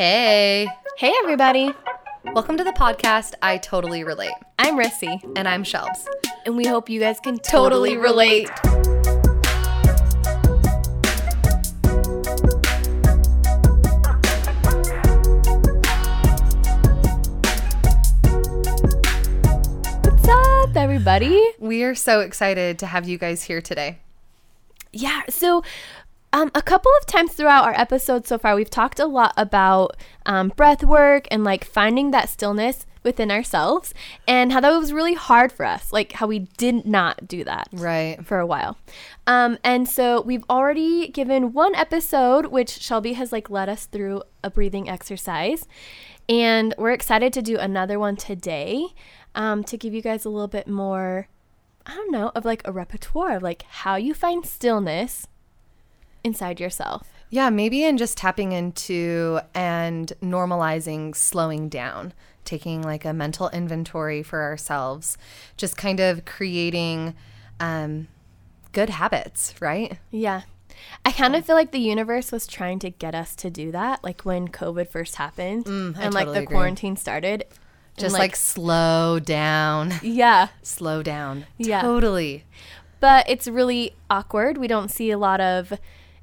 Hey. Hey, everybody. Welcome to the podcast I Totally Relate. I'm Rissy, And I'm Shelbs. and we hope you guys can totally relate. What's up, everybody? We are so excited to have you guys here today. Yeah, so um, a couple of times throughout our episodes so far, we've talked a lot about um, breath work and like finding that stillness within ourselves and how that was really hard for us, like how we did not do that. Right. for a while. Um, and so we've already given one episode, which Shelby has like led us through a breathing exercise. And we're excited to do another one today um, to give you guys a little bit more, I don't know, of like a repertoire of like how you find stillness inside yourself. Yeah, maybe in just tapping into and normalizing slowing down, taking like a mental inventory for ourselves, just kind of creating um, good habits, right? Yeah. I kind of feel like the universe was trying to get us to do that, like when COVID first happened Mm, and like totally the agree. quarantine started. Just like, slow down, yeah, slow down. Yeah. Totally. but it's really awkward. We don't see a lot of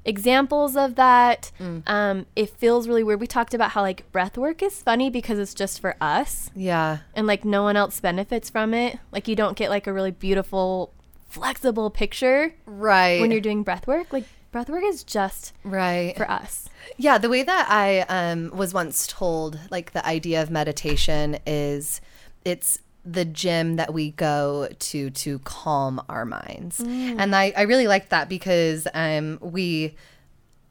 examples of that. Um, it feels really weird. We talked about how like breath work is funny because it's just for us Yeah. and like no one else benefits from it. Like you don't get like a really beautiful, flexible picture Right. when you're doing breath work. Like breath work is just right. for us. Yeah, the way that I um, was once told, like the idea of meditation is it's the gym that we go to to calm our minds. And I, I really like that because um, we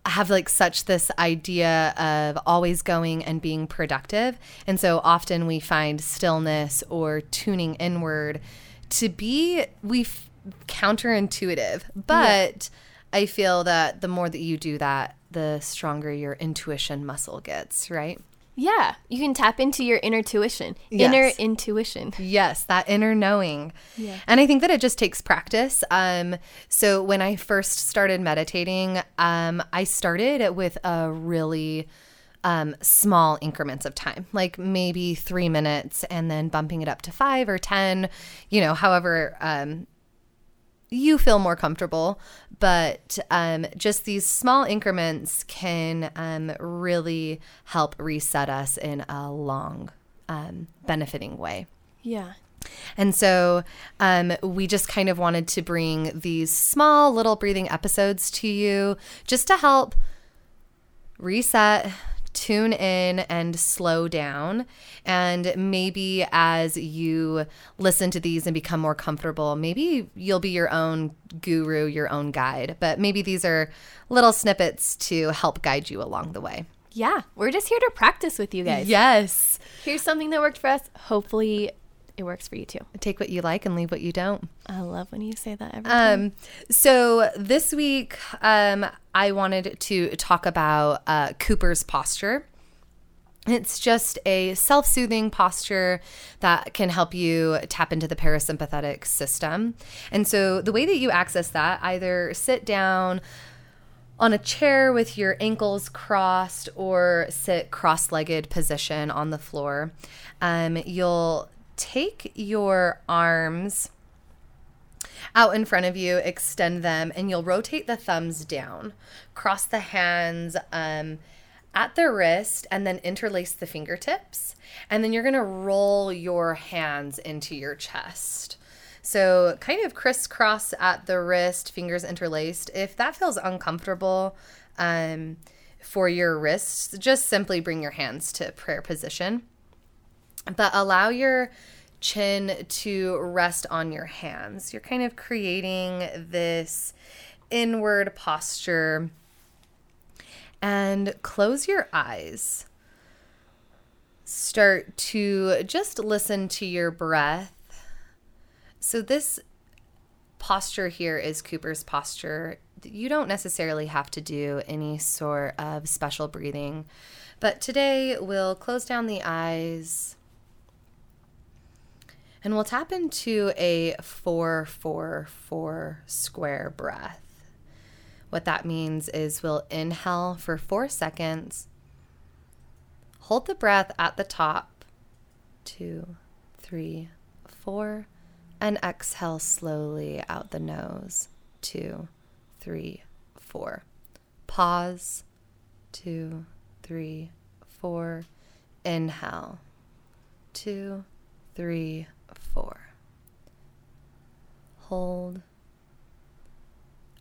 have like such this idea of always going and being productive. And so often we find stillness or tuning inward to be we f- counterintuitive. But I feel that the more that you do that, the stronger your intuition muscle gets, right? Yeah, you can tap into your inner tuition, Yes. inner intuition. Yes, that inner knowing. Yeah. And I think that it just takes practice. Um, so when I first started meditating, um, I started with a really um, small increments of time, like maybe three minutes, and then bumping it up to five or 10, you know, however um, you feel more comfortable. But um, just these small increments can um, really help reset us in a long, um, benefiting way. Yeah. And so um, we just kind of wanted to bring these small little breathing episodes to you just to help reset, tune in, and slow down. And maybe as you listen to these and become more comfortable, maybe you'll be your own guru, your own guide. But maybe these are little snippets to help guide you along the way. Yeah. We're just here to practice with you guys. Yes. Here's something that worked for us. Hopefully, it works for you too. Take what you like and leave what you don't. I love when you say that every time. Um, so this week, um, I wanted to talk about uh, Cooper's posture. It's just a self soothing posture that can help you tap into the parasympathetic system. And so, the way that you access that, either sit down on a chair with your ankles crossed or sit cross legged position on the floor. Um, you'll take your arms out in front of you, extend them, and you'll rotate the thumbs down. Cross the hands um, at the wrist and then interlace the fingertips. And then you're going to roll your hands into your chest. So, kind of crisscross at the wrist, fingers interlaced. If that feels uncomfortable um, for your wrists, just simply bring your hands to prayer position but allow your chin to rest on your hands. You're kind of creating this inward posture. And close your eyes. Start to just listen to your breath. So, this posture here is Cooper's posture. You don't necessarily have to do any sort of special breathing, but today we'll close down the eyes and we'll tap into a 444 square breath. What that means is we'll inhale for four seconds, Hold the breath at the top. Two, three, four. And exhale slowly out the nose. Two, three, four. Pause. Two, three, four. Inhale. Two, three, four. Hold.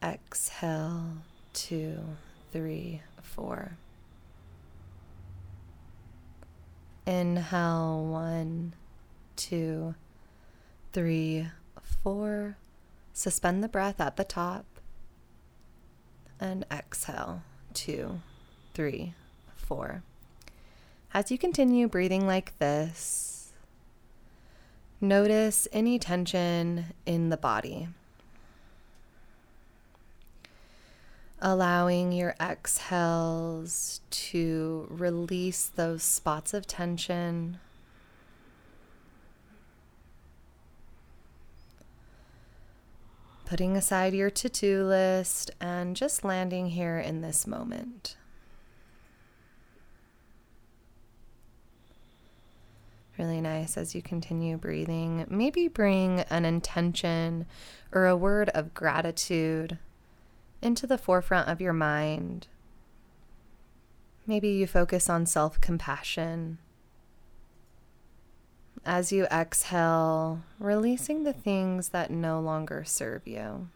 Exhale. Two, three, four. Inhale. One, two, three, four. Suspend the breath at the top. And exhale. Two, three, four. As you continue breathing like this, notice any tension in the body. Allowing your exhales to release those spots of tension. Putting aside your to do list and just landing here in this moment. Really nice as you continue breathing. Maybe bring an intention or a word of gratitude into the forefront of your mind. Maybe you focus on self compassion. As you exhale, releasing the things that no longer serve you.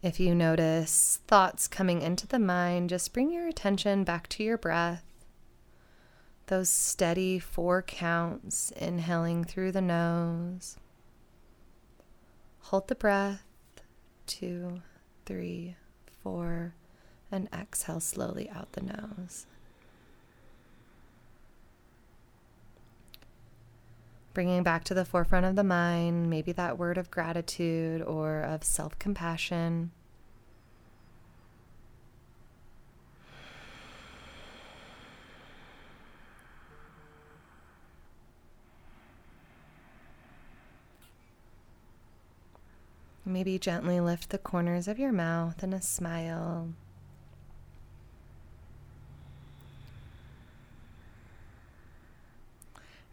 If you notice thoughts coming into the mind, just bring your attention back to your breath. Those steady four counts, inhaling through the nose. Hold the breath. Two, three, four, and exhale slowly out the nose. Bringing back to the forefront of the mind maybe that word of gratitude or of self compassion. Maybe gently lift the corners of your mouth in a smile.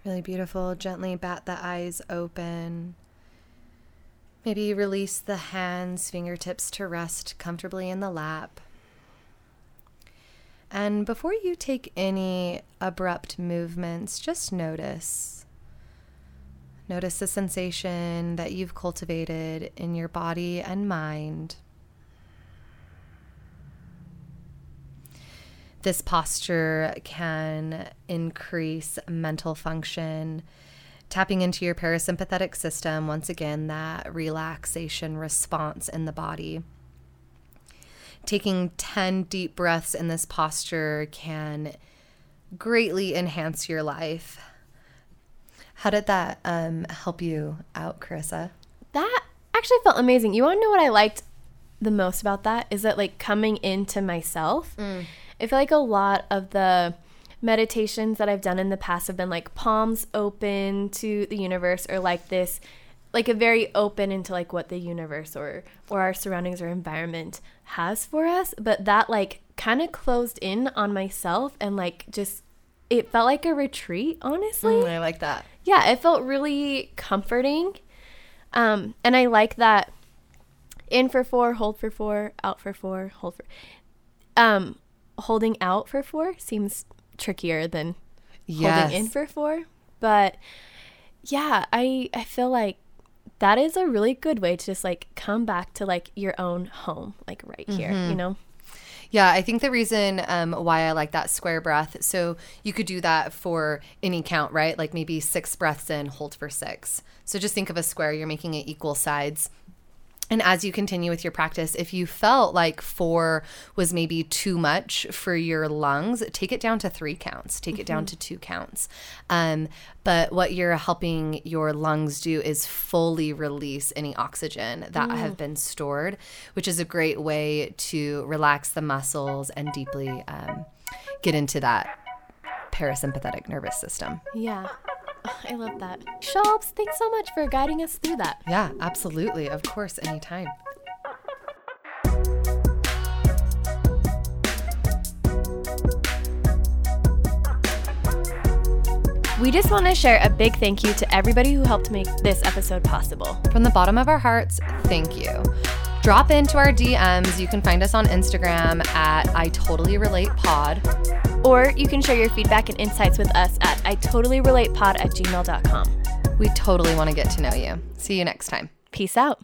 Really beautiful. Gently bat the eyes open. Maybe release the hands, fingertips to rest comfortably in the lap. And before you take any abrupt movements, just notice. Notice the sensation that you've cultivated in your body and mind. This posture can increase mental function, tapping into your parasympathetic system, once again, that relaxation response in the body. Taking 10 deep breaths in this posture can greatly enhance your life. How did that um, help you out, Carissa? That actually felt amazing. You want to know what I liked the most about that? Is that like coming into myself. Mm I feel like a lot of the meditations that I've done in the past have been like palms open to the universe or like this like a very open into like what the universe or or our surroundings or environment has for us. But that like kind of closed in on myself and like just it felt like a retreat honestly. Mm, i like that. Yeah it felt really comforting. Um and i like that in for four hold for four out for four hold for um holding out for four seems trickier than yes. holding in for four. But yeah, I I feel like that is a really good way to just like come back to like your own home, like right here, mm-hmm. you know? Yeah, I think the reason um, why I like that square breath, so you could do that for any count, right? Like maybe six breaths in, hold for six. So just think of a square, you're making it equal sides and as you continue with your practice, if you felt like four was maybe too much for your lungs, take it down to three counts, take mm-hmm. it down mm-hmm. to two counts. Um, but what you're helping your lungs do is fully release any oxygen that mm. have been stored, which is a great way to relax the muscles and deeply um, get into that parasympathetic nervous system. Yeah. I love that. Shelbs, thanks so much for guiding us through that. Yeah, absolutely. Of course, anytime. We just want to share a big thank you to everybody who helped make this episode possible. From the bottom of our hearts, thank you. Drop into our DMs. You can find us on Instagram at I Totally Relate Pod. Or you can share your feedback and insights with us at I totally relate pod at gmail.com. We totally want to get to know you. See you next time. Peace out.